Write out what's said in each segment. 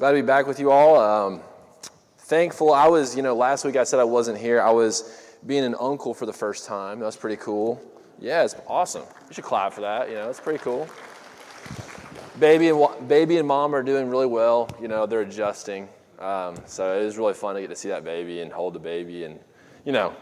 Glad to be back with you all. Um, thankful. I was, you know, last week I said I wasn't here. I was being an uncle for the first time. That was pretty cool. Yeah, it's awesome. You should clap for that. You know, it's pretty cool. Baby and baby and mom are doing really well. You know, they're adjusting. Um, so it was really fun to get to see that baby and hold the baby and, you know,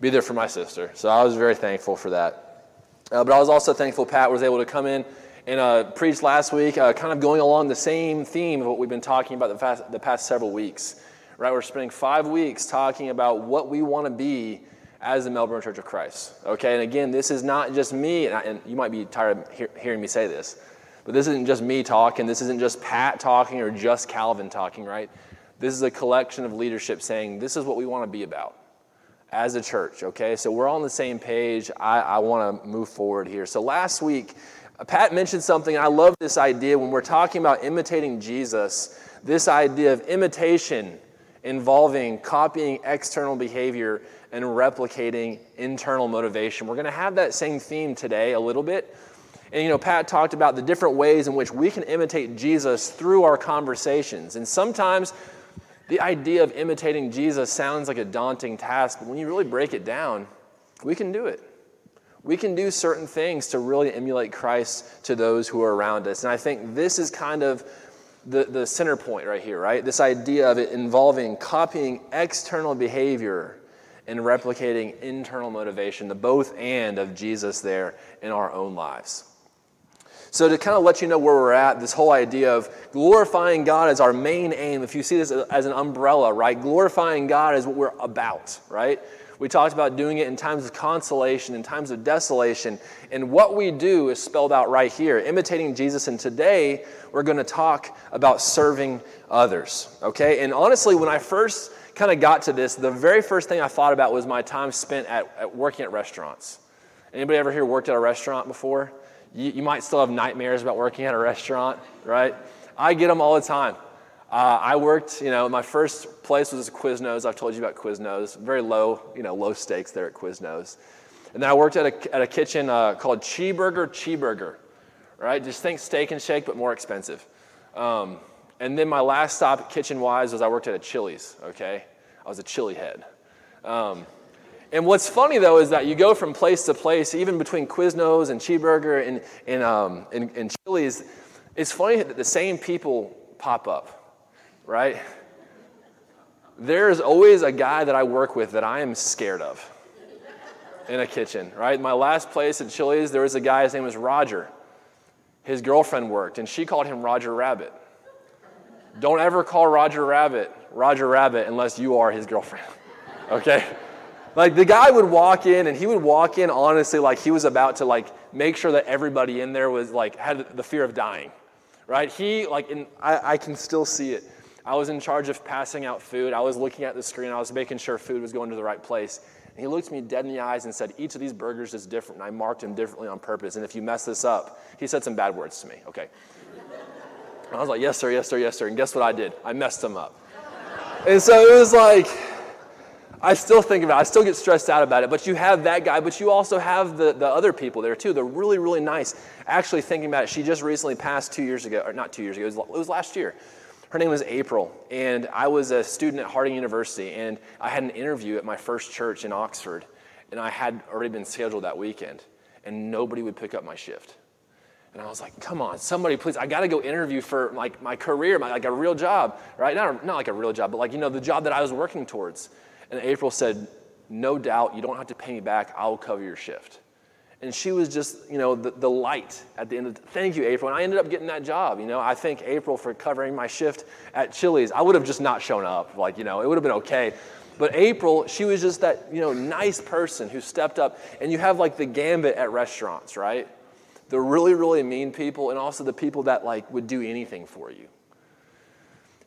be there for my sister. So I was very thankful for that. Uh, but I was also thankful Pat was able to come in and uh, preach last week, uh, kind of going along the same theme of what we've been talking about the past, the past several weeks. Right, we're spending five weeks talking about what we want to be as the Melbourne Church of Christ. Okay, and again, this is not just me, and, I, and you might be tired of hear, hearing me say this, but this isn't just me talking. This isn't just Pat talking or just Calvin talking. Right, this is a collection of leadership saying this is what we want to be about as a church. Okay, so we're all on the same page. I, I want to move forward here. So last week. Pat mentioned something, I love this idea when we're talking about imitating Jesus, this idea of imitation involving copying external behavior and replicating internal motivation. We're going to have that same theme today a little bit. And you know, Pat talked about the different ways in which we can imitate Jesus through our conversations. And sometimes the idea of imitating Jesus sounds like a daunting task, but when you really break it down, we can do it. We can do certain things to really emulate Christ to those who are around us. And I think this is kind of the, the center point right here, right? This idea of it involving copying external behavior and replicating internal motivation, the both and of Jesus there in our own lives. So, to kind of let you know where we're at, this whole idea of glorifying God as our main aim, if you see this as an umbrella, right? Glorifying God is what we're about, right? We talked about doing it in times of consolation, in times of desolation. And what we do is spelled out right here, imitating Jesus. And today, we're going to talk about serving others. Okay? And honestly, when I first kind of got to this, the very first thing I thought about was my time spent at, at working at restaurants. Anybody ever here worked at a restaurant before? You, you might still have nightmares about working at a restaurant, right? I get them all the time. Uh, I worked, you know, my first place was Quiznos. I've told you about Quiznos. Very low, you know, low stakes there at Quiznos. And then I worked at a, at a kitchen uh, called Cheeburger Cheeburger, right? Just think steak and shake, but more expensive. Um, and then my last stop kitchen wise was I worked at a Chili's, okay? I was a chili head. Um, and what's funny though is that you go from place to place, even between Quiznos and Cheeburger and, and, um, and, and Chili's, it's funny that the same people pop up right? There's always a guy that I work with that I am scared of in a kitchen, right? My last place at Chili's, there was a guy, his name was Roger. His girlfriend worked, and she called him Roger Rabbit. Don't ever call Roger Rabbit Roger Rabbit unless you are his girlfriend, okay? Like the guy would walk in and he would walk in honestly like he was about to like make sure that everybody in there was like had the fear of dying, right? He like, and I, I can still see it I was in charge of passing out food. I was looking at the screen. I was making sure food was going to the right place. And he looked me dead in the eyes and said, Each of these burgers is different. And I marked them differently on purpose. And if you mess this up, he said some bad words to me. Okay. And I was like, Yes, sir, yes, sir, yes, sir. And guess what I did? I messed them up. And so it was like, I still think about it. I still get stressed out about it. But you have that guy, but you also have the, the other people there too. They're really, really nice. Actually, thinking about it, she just recently passed two years ago, or not two years ago, it was, it was last year. Her name was April, and I was a student at Harding University, and I had an interview at my first church in Oxford, and I had already been scheduled that weekend, and nobody would pick up my shift. And I was like, come on, somebody please, I gotta go interview for like my career, my, like a real job, right? Not, not like a real job, but like, you know, the job that I was working towards. And April said, no doubt, you don't have to pay me back, I'll cover your shift. And she was just, you know, the, the light at the end of thank you, April. And I ended up getting that job. You know, I thank April for covering my shift at Chili's. I would have just not shown up. Like, you know, it would have been okay. But April, she was just that, you know, nice person who stepped up. And you have like the gambit at restaurants, right? The really, really mean people and also the people that like would do anything for you.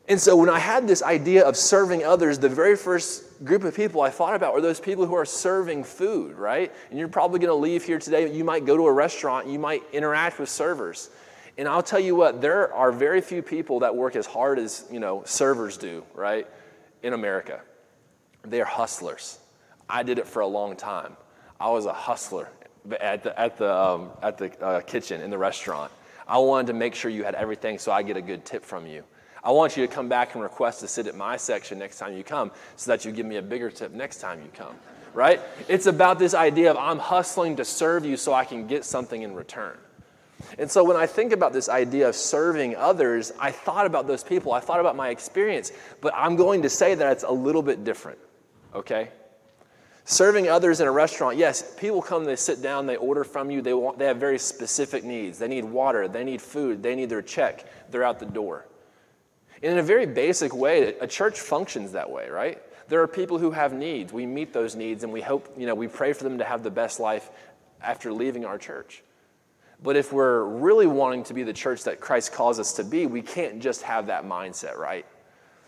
And so when I had this idea of serving others, the very first group of people I thought about were those people who are serving food, right? And you're probably going to leave here today. You might go to a restaurant, you might interact with servers. And I'll tell you what, there are very few people that work as hard as, you know, servers do, right? In America. They're hustlers. I did it for a long time. I was a hustler at the, at the, um, at the uh, kitchen in the restaurant. I wanted to make sure you had everything so I get a good tip from you. I want you to come back and request to sit at my section next time you come so that you give me a bigger tip next time you come, right? It's about this idea of I'm hustling to serve you so I can get something in return. And so when I think about this idea of serving others, I thought about those people, I thought about my experience, but I'm going to say that it's a little bit different, okay? Serving others in a restaurant, yes, people come, they sit down, they order from you, they, want, they have very specific needs. They need water, they need food, they need their check, they're out the door. And in a very basic way, a church functions that way, right? There are people who have needs. We meet those needs and we hope, you know, we pray for them to have the best life after leaving our church. But if we're really wanting to be the church that Christ calls us to be, we can't just have that mindset, right?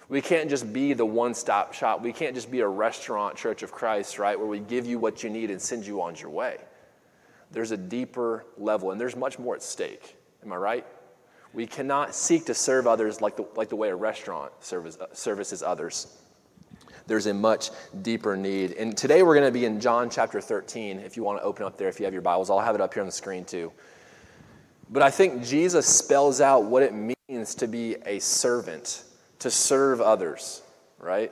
We can't just be the one stop shop. We can't just be a restaurant church of Christ, right, where we give you what you need and send you on your way. There's a deeper level, and there's much more at stake. Am I right? We cannot seek to serve others like the, like the way a restaurant service, uh, services others. There's a much deeper need. And today we're going to be in John chapter 13. If you want to open up there, if you have your Bibles, I'll have it up here on the screen too. But I think Jesus spells out what it means to be a servant, to serve others, right?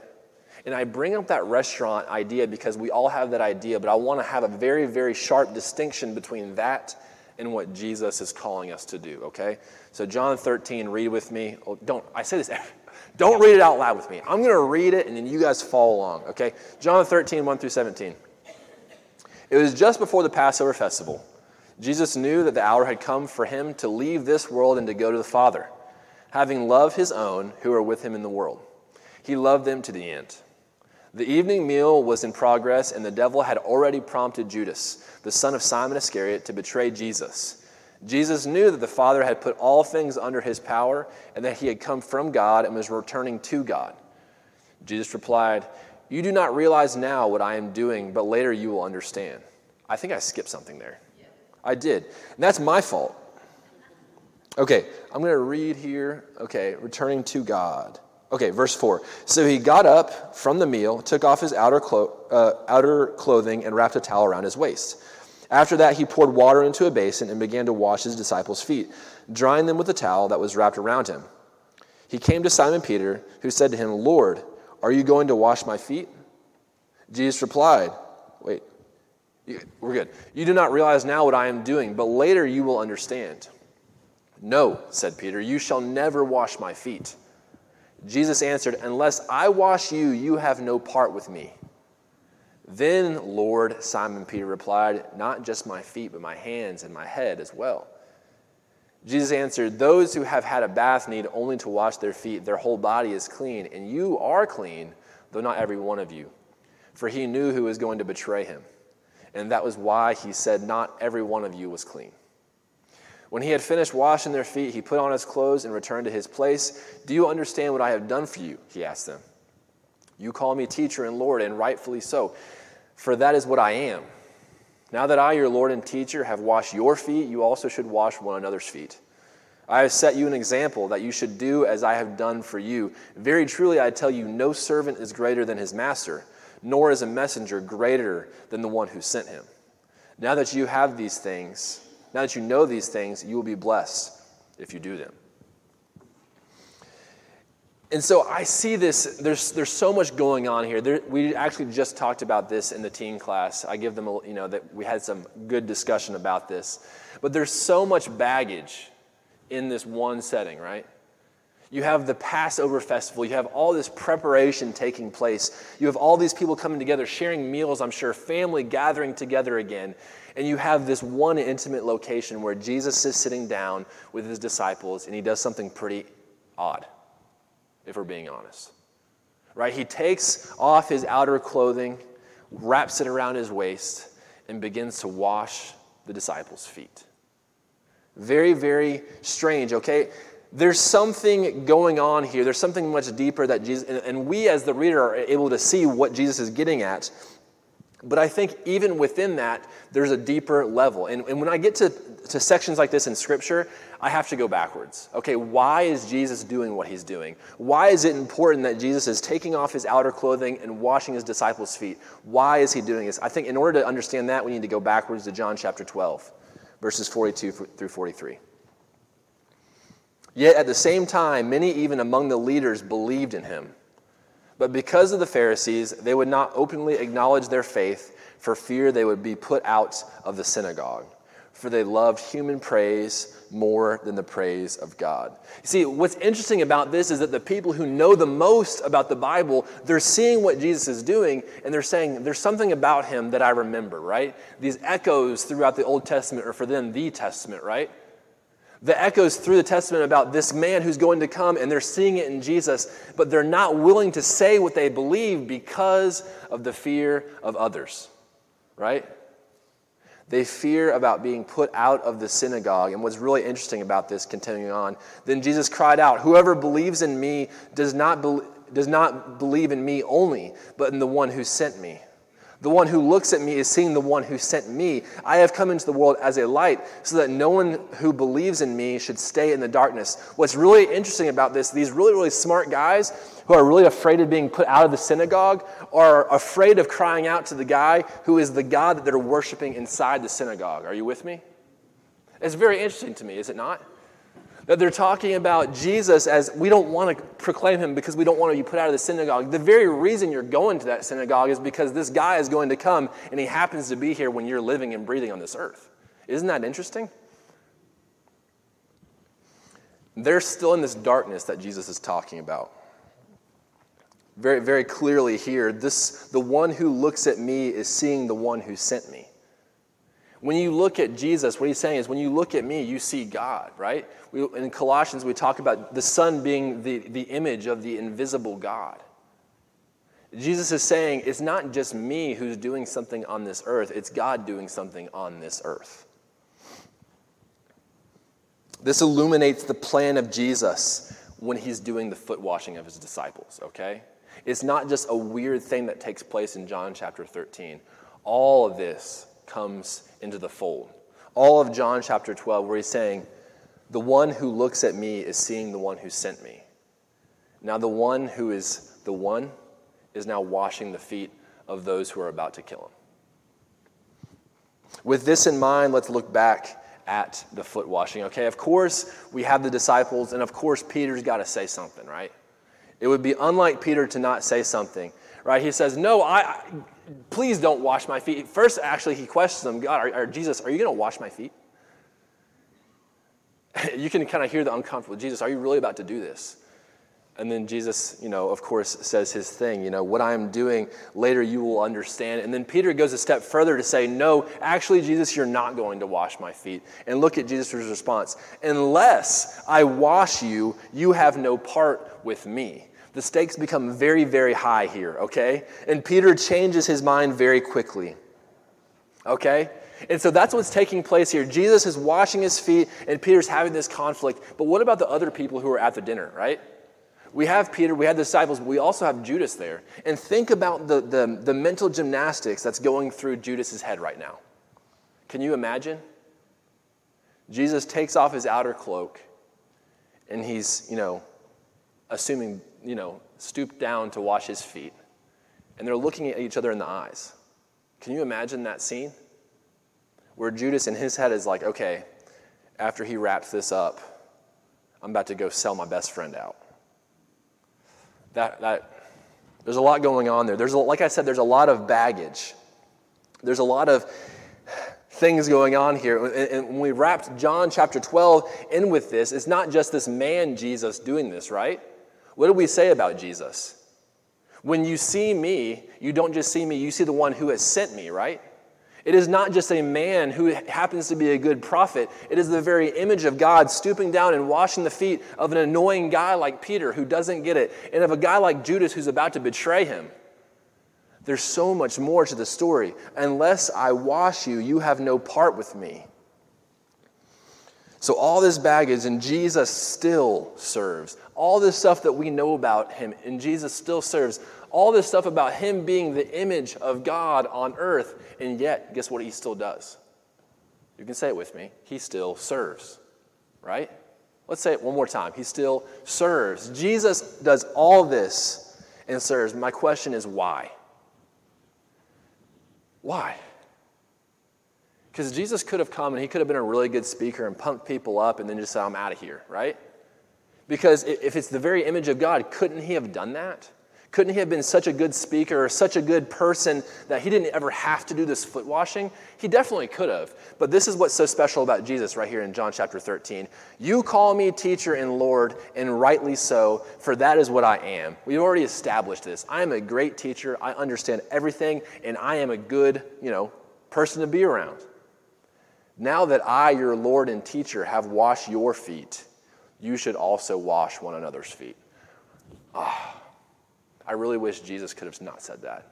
And I bring up that restaurant idea because we all have that idea, but I want to have a very, very sharp distinction between that and what Jesus is calling us to do, okay? So, John 13, read with me. Oh, don't, I say this, don't read it out loud with me. I'm going to read it and then you guys follow along, okay? John 13, 1 through 17. It was just before the Passover festival. Jesus knew that the hour had come for him to leave this world and to go to the Father, having loved his own who were with him in the world. He loved them to the end. The evening meal was in progress, and the devil had already prompted Judas, the son of Simon Iscariot, to betray Jesus. Jesus knew that the Father had put all things under his power, and that he had come from God and was returning to God. Jesus replied, You do not realize now what I am doing, but later you will understand. I think I skipped something there. I did. And that's my fault. Okay, I'm going to read here. Okay, returning to God. Okay, verse 4. So he got up from the meal, took off his outer, clo- uh, outer clothing, and wrapped a towel around his waist. After that, he poured water into a basin and began to wash his disciples' feet, drying them with the towel that was wrapped around him. He came to Simon Peter, who said to him, Lord, are you going to wash my feet? Jesus replied, Wait, we're good. You do not realize now what I am doing, but later you will understand. No, said Peter, you shall never wash my feet. Jesus answered, Unless I wash you, you have no part with me. Then, Lord, Simon Peter replied, Not just my feet, but my hands and my head as well. Jesus answered, Those who have had a bath need only to wash their feet. Their whole body is clean, and you are clean, though not every one of you. For he knew who was going to betray him and that was why he said, Not every one of you was clean. When he had finished washing their feet, he put on his clothes and returned to his place. Do you understand what I have done for you? He asked them. You call me teacher and Lord, and rightfully so, for that is what I am. Now that I, your Lord and teacher, have washed your feet, you also should wash one another's feet. I have set you an example that you should do as I have done for you. Very truly, I tell you, no servant is greater than his master nor is a messenger greater than the one who sent him. Now that you have these things, now that you know these things, you will be blessed if you do them. And so I see this, there's, there's so much going on here. There, we actually just talked about this in the teen class. I give them, a, you know, that we had some good discussion about this. But there's so much baggage in this one setting, right? You have the Passover festival. You have all this preparation taking place. You have all these people coming together, sharing meals, I'm sure, family gathering together again. And you have this one intimate location where Jesus is sitting down with his disciples and he does something pretty odd, if we're being honest. Right? He takes off his outer clothing, wraps it around his waist, and begins to wash the disciples' feet. Very, very strange, okay? There's something going on here. There's something much deeper that Jesus, and, we as the reader are able to see what Jesus is getting at. But I think even within that, there's a deeper level. And, and when I get to, to sections like this in Scripture, I have to go backwards. Okay, why is Jesus doing what he's doing? Why is it important that Jesus is taking off his outer clothing and washing his disciples' feet? Why is he doing this? I think in order to understand that, we need to go backwards to John chapter 12, verses 42 through 43. Yet at the same time, many even among the leaders believed in him. But because of the Pharisees, they would not openly acknowledge their faith for fear they would be put out of the synagogue. For they loved human praise more than the praise of God. You see, what's interesting about this is that the people who know the most about the Bible, they're seeing what Jesus is doing and they're saying, there's something about him that I remember, right? These echoes throughout the Old Testament are for them the Testament, right? The echoes through the Testament about this man who's going to come, and they're seeing it in Jesus, but they're not willing to say what they believe because of the fear of others, right? They fear about being put out of the synagogue. And what's really interesting about this, continuing on, then Jesus cried out, Whoever believes in me does not, be- does not believe in me only, but in the one who sent me. The one who looks at me is seeing the one who sent me. I have come into the world as a light so that no one who believes in me should stay in the darkness. What's really interesting about this, these really, really smart guys who are really afraid of being put out of the synagogue are afraid of crying out to the guy who is the God that they're worshiping inside the synagogue. Are you with me? It's very interesting to me, is it not? That they're talking about Jesus as we don't want to proclaim him because we don't want to be put out of the synagogue. The very reason you're going to that synagogue is because this guy is going to come and he happens to be here when you're living and breathing on this earth. Isn't that interesting? They're still in this darkness that Jesus is talking about. Very, very clearly here, this the one who looks at me is seeing the one who sent me. When you look at Jesus, what he's saying is when you look at me, you see God, right? We, in Colossians, we talk about the Son being the, the image of the invisible God. Jesus is saying it's not just me who's doing something on this earth, it's God doing something on this earth. This illuminates the plan of Jesus when he's doing the foot washing of his disciples, okay? It's not just a weird thing that takes place in John chapter 13. All of this comes into the fold. All of John chapter 12, where he's saying, The one who looks at me is seeing the one who sent me. Now, the one who is the one is now washing the feet of those who are about to kill him. With this in mind, let's look back at the foot washing. Okay, of course, we have the disciples, and of course, Peter's got to say something, right? It would be unlike Peter to not say something, right? He says, No, I, please don't wash my feet. First, actually, he questions them God, or, or Jesus, are you going to wash my feet? you can kind of hear the uncomfortable. Jesus, are you really about to do this? And then Jesus, you know, of course, says his thing, you know, what I am doing later you will understand. And then Peter goes a step further to say, no, actually, Jesus, you're not going to wash my feet. And look at Jesus' response unless I wash you, you have no part with me. The stakes become very, very high here, okay? And Peter changes his mind very quickly, okay? And so that's what's taking place here. Jesus is washing his feet, and Peter's having this conflict. But what about the other people who are at the dinner, right? We have Peter, we have the disciples, but we also have Judas there. And think about the, the, the mental gymnastics that's going through Judas's head right now. Can you imagine? Jesus takes off his outer cloak, and he's, you know, assuming you know, stooped down to wash his feet. And they're looking at each other in the eyes. Can you imagine that scene? Where Judas in his head is like, okay, after he wraps this up, I'm about to go sell my best friend out. That, that, there's a lot going on there. There's a, like I said, there's a lot of baggage. There's a lot of things going on here. And when we wrapped John chapter 12 in with this, it's not just this man, Jesus, doing this, right? What do we say about Jesus? When you see me, you don't just see me, you see the one who has sent me, right? It is not just a man who happens to be a good prophet. It is the very image of God stooping down and washing the feet of an annoying guy like Peter who doesn't get it, and of a guy like Judas who's about to betray him. There's so much more to the story. Unless I wash you, you have no part with me. So, all this baggage, and Jesus still serves. All this stuff that we know about him, and Jesus still serves. All this stuff about him being the image of God on earth, and yet, guess what he still does? You can say it with me. He still serves, right? Let's say it one more time. He still serves. Jesus does all this and serves. My question is why? Why? Because Jesus could have come and he could have been a really good speaker and pumped people up and then just said, I'm out of here, right? Because if it's the very image of God, couldn't he have done that? Couldn't he have been such a good speaker or such a good person that he didn't ever have to do this foot washing? He definitely could have. But this is what's so special about Jesus right here in John chapter 13. You call me teacher and Lord, and rightly so, for that is what I am. We've already established this. I am a great teacher. I understand everything, and I am a good, you know, person to be around. Now that I, your Lord and teacher, have washed your feet, you should also wash one another's feet. Ah. I really wish Jesus could have not said that.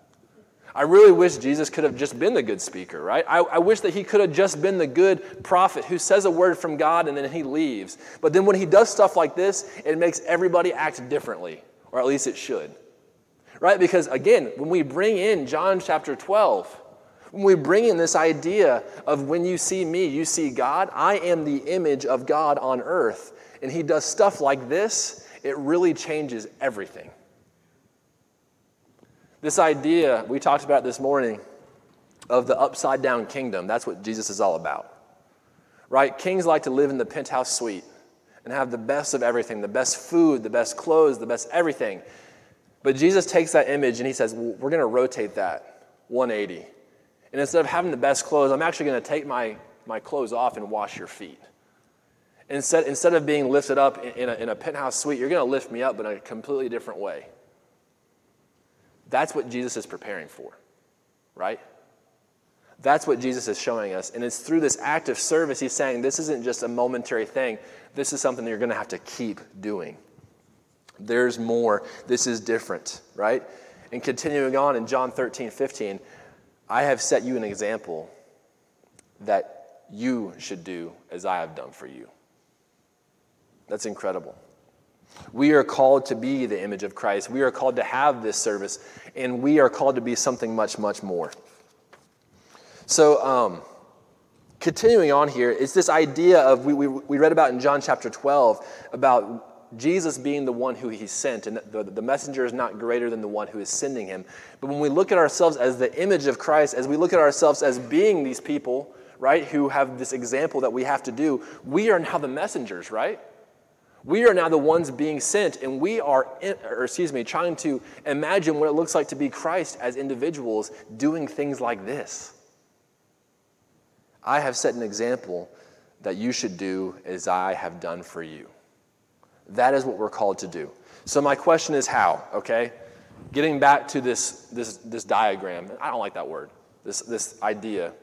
I really wish Jesus could have just been the good speaker, right? I, I, wish that he could have just been the good prophet who says a word from God and then he leaves. But then when he does stuff like this, it makes everybody act differently, or at least it should, right? Because again, when we bring in John chapter 12, when we bring in this idea of when you see me, you see God, I am the image of God on earth, and he does stuff like this, it really changes everything. This idea we talked about this morning of the upside down kingdom, that's what Jesus is all about. Right? Kings like to live in the penthouse suite and have the best of everything the best food, the best clothes, the best everything. But Jesus takes that image and he says, well, We're going to rotate that 180. And instead of having the best clothes, I'm actually going to take my, my clothes off and wash your feet. Instead, instead of being lifted up in a, in a penthouse suite, you're going to lift me up, but in a completely different way. That's what Jesus is preparing for, right? That's what Jesus is showing us. And it's through this act of service, he's saying this isn't just a momentary thing. This is something that you're going to have to keep doing. There's more. This is different, right? And continuing on in John 13, 15, I have set you an example that you should do as I have done for you. That's incredible. We are called to be the image of Christ. We are called to have this service, and we are called to be something much, much more. So, um, continuing on here, it's this idea of we, we, we read about in John chapter 12 about Jesus being the one who he sent, and the, the messenger is not greater than the one who is sending him. But when we look at ourselves as the image of Christ, as we look at ourselves as being these people, right, who have this example that we have to do, we are now the messengers, right? We are now the ones being sent, and we are, in, or excuse me, trying to imagine what it looks like to be Christ as individuals doing things like this. I have set an example that you should do as I have done for you. That is what we're called to do. So, my question is how, okay? Getting back to this, this, this diagram, I don't like that word, this, this idea.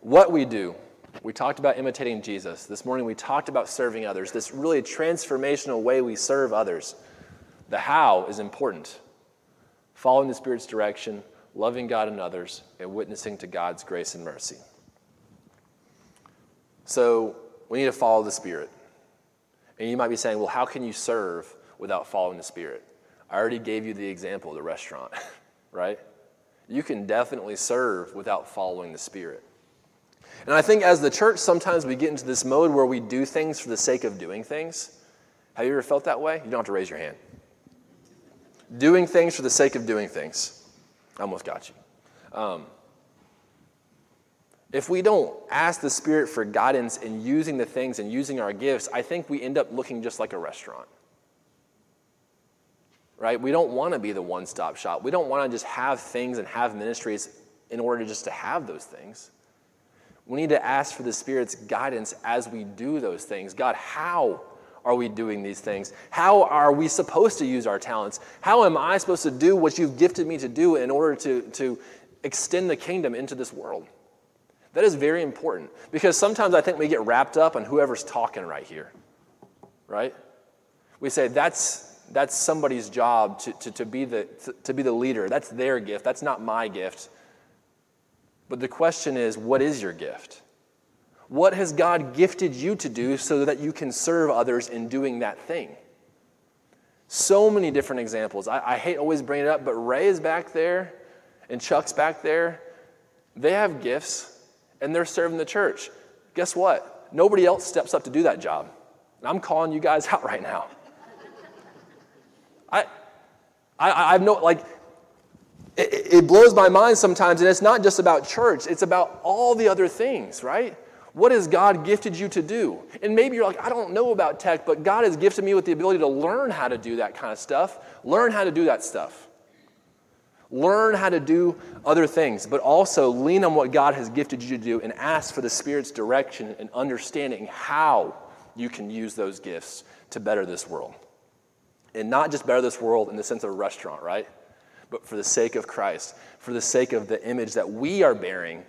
What we do, we talked about imitating Jesus. This morning we talked about serving others, this really transformational way we serve others. The how is important following the Spirit's direction, loving God and others, and witnessing to God's grace and mercy. So we need to follow the Spirit. And you might be saying, well, how can you serve without following the Spirit? I already gave you the example of the restaurant, right? You can definitely serve without following the Spirit. And I think as the church, sometimes we get into this mode where we do things for the sake of doing things. Have you ever felt that way? You don't have to raise your hand. Doing things for the sake of doing things. I almost got you. Um, if we don't ask the Spirit for guidance in using the things and using our gifts, I think we end up looking just like a restaurant. Right? We don't want to be the one stop shop. We don't want to just have things and have ministries in order just to have those things. We need to ask for the Spirit's guidance as we do those things. God, how are we doing these things? How are we supposed to use our talents? How am I supposed to do what you've gifted me to do in order to, to extend the kingdom into this world? That is very important because sometimes I think we get wrapped up on whoever's talking right here, right? We say that's, that's somebody's job to, to, to, be the, to, to be the leader. That's their gift. That's not my gift. But the question is, what is your gift? What has God gifted you to do so that you can serve others in doing that thing? So many different examples. I, I hate always bringing it up, but Ray is back there and Chuck's back there. They have gifts and they're serving the church. Guess what? Nobody else steps up to do that job. And I'm calling you guys out right now. I, I, I've no, like, it, it blows my mind sometimes, and it's not just about church, it's about all the other things, right? What has God gifted you to do? And maybe you're like, I don't know about tech, but God has gifted me with the ability to learn how to do that kind of stuff. Learn how to do that stuff. Learn how to do other things, but also lean on what God has gifted you to do and ask for the Spirit's direction and understanding how you can use those gifts to better this world. And not just better this world in the sense of a restaurant, right? But for the sake of Christ, for the sake of the image that we are bearing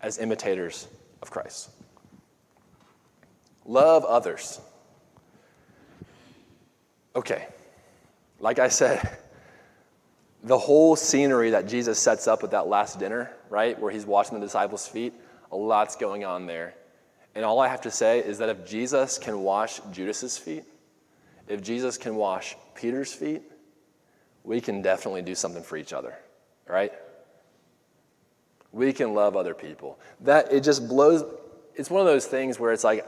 as imitators of Christ. Love others. Okay, like I said, the whole scenery that Jesus sets up with that last dinner, right, where he's washing the disciples' feet, a lot's going on there. And all I have to say is that if Jesus can wash Judas's feet, if Jesus can wash Peter's feet, we can definitely do something for each other, right? We can love other people. That it just blows it's one of those things where it's like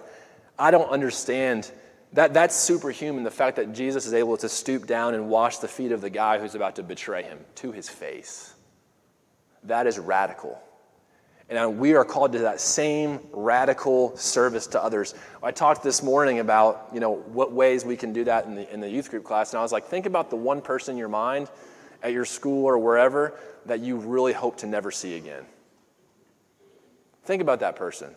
I don't understand that that's superhuman the fact that Jesus is able to stoop down and wash the feet of the guy who's about to betray him to his face. That is radical. And we are called to that same radical service to others. I talked this morning about, you know, what ways we can do that in the, in the youth group class. And I was like, think about the one person in your mind at your school or wherever that you really hope to never see again. Think about that person.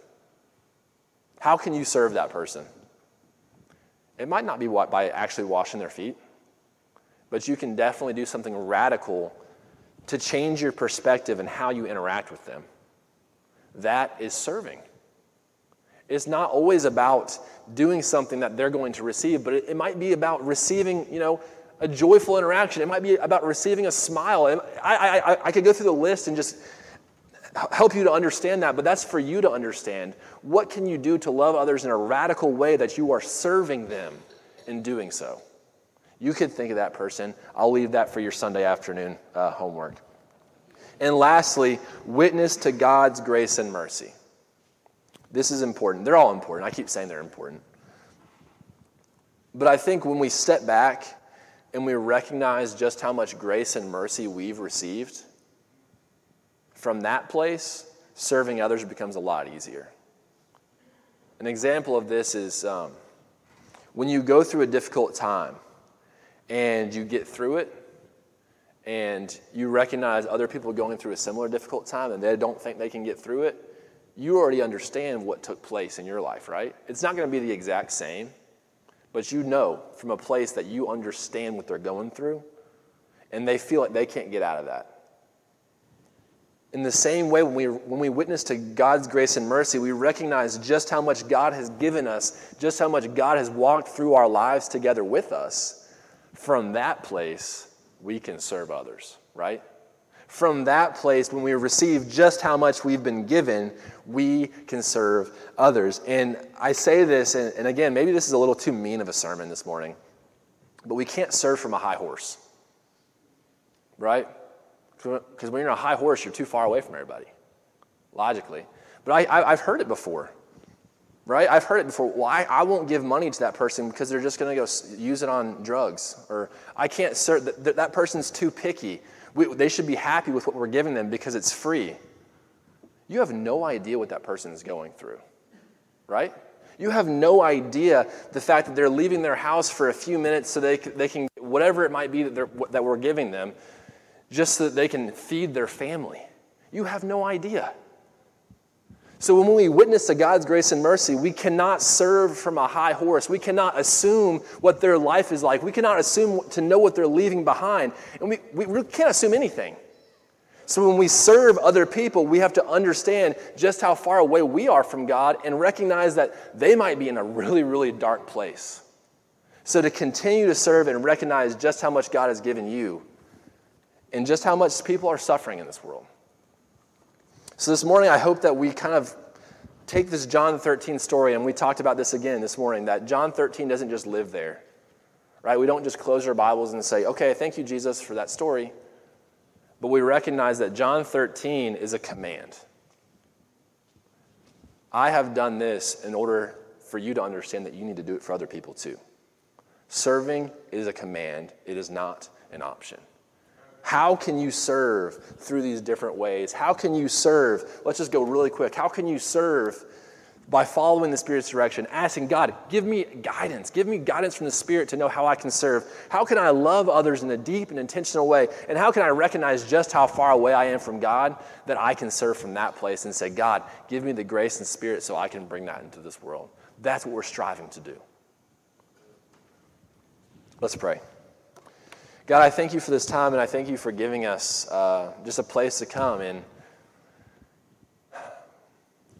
How can you serve that person? It might not be by actually washing their feet, but you can definitely do something radical to change your perspective and how you interact with them. That is serving. It's not always about doing something that they're going to receive, but it, might be about receiving, you know, a joyful interaction. It might be about receiving a smile. I, I, I could go through the list and just help you to understand that, but that's for you to understand. What can you do to love others in a radical way that you are serving them in doing so? You could think of that person. I'll leave that for your Sunday afternoon uh, homework. And lastly, witness to God's grace and mercy. This is important. They're all important. I keep saying they're important. But I think when we step back and we recognize just how much grace and mercy we've received, from that place, serving others becomes a lot easier. An example of this is um, when you go through a difficult time and you get through it, and you recognize other people going through a similar difficult time and they don't think they can get through it, you already understand what took place in your life, right? It's not going to be the exact same, but you know from a place that you understand what they're going through and they feel like they can't get out of that. In the same way, when we, when we witness to God's grace and mercy, we recognize just how much God has given us, just how much God has walked through our lives together with us. From that place, we can serve others, right? From that place, when we receive just how much we've been given, we can serve others. And I say this, and, and again, maybe this is a little too mean of a sermon this morning, but we can't serve from a high horse, right? Because when you're on a high horse, you're too far away from everybody, logically. But I, I, have heard it before right? I've heard it before. Well, I, I won't give money to that person because they're just going to go use it on drugs. Or I can't that, that person's too picky. We, they should be happy with what we're giving them because it's free. You have no idea what that person is going through, right? You have no idea the fact that they're leaving their house for a few minutes so they, they can, whatever it might be that, that we're giving them, just so that they can feed their family. You have no idea. So when we witness to God's grace and mercy, we cannot serve from a high horse. We cannot assume what their life is like. We cannot assume to know what they're leaving behind. And we, we really can't assume anything. So when we serve other people, we have to understand just how far away we are from God and recognize that they might be in a really, really dark place. So to continue to serve and recognize just how much God has given you and just how much people are suffering in this world. So this morning, I hope that we kind of take this John 13 story, and we talked about this again this morning, that John 13 doesn't just live there, right? We don't just close our Bibles and say, okay, thank you, Jesus, for that story. But we recognize that John 13 is a command. I have done this in order for you to understand that you need to do it for other people too. Serving is a command, it is not an option. How can you serve through these different ways? How can you serve? Let's just go really quick. How can you serve by following the Spirit's direction, asking God, give me guidance. Give me guidance from the Spirit to know how I can serve. How can I love others in a deep and intentional way? And how can I recognize just how far away I am from God that I can serve from that place and say, God, give me the grace and Spirit so I can bring that into this world? That's what we're striving to do. Let's pray. God, I thank you for this time and I thank you for giving us uh, just a place to come and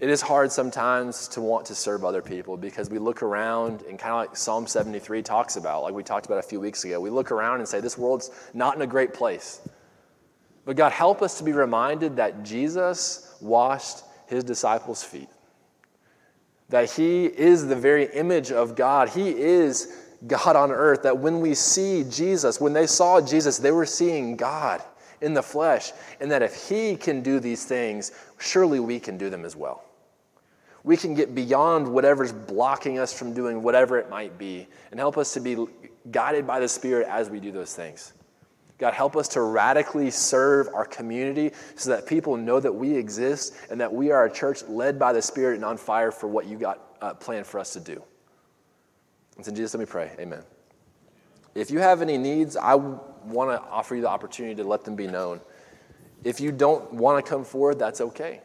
it is hard sometimes to want to serve other people because we look around and kind of like Psalm 73 talks about, like we talked about a few weeks ago, we look around and say, This world's not in a great place. But God, help us to be reminded that Jesus washed his disciples' feet, that he is the very image of God. He is God on earth, that when we see Jesus, when they saw Jesus, they were seeing God in the flesh, and that if he can do these things, surely we can do them as well we can get beyond whatever's blocking us from doing whatever it might be and help us to be guided by the Spirit as we do those things. God, help us to radically serve our community so that people know that we exist and that we are a church led by the Spirit and on fire for what you got uh, planned for us to do. And so, Jesus, let me pray. Amen. If you have any needs, I want to offer you the opportunity to let them be known. If you don't want to come forward, that's okay.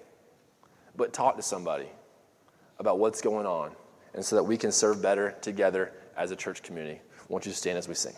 But talk to somebody about what's going on and so that we can serve better together as a church community. Won't you stand as we sing?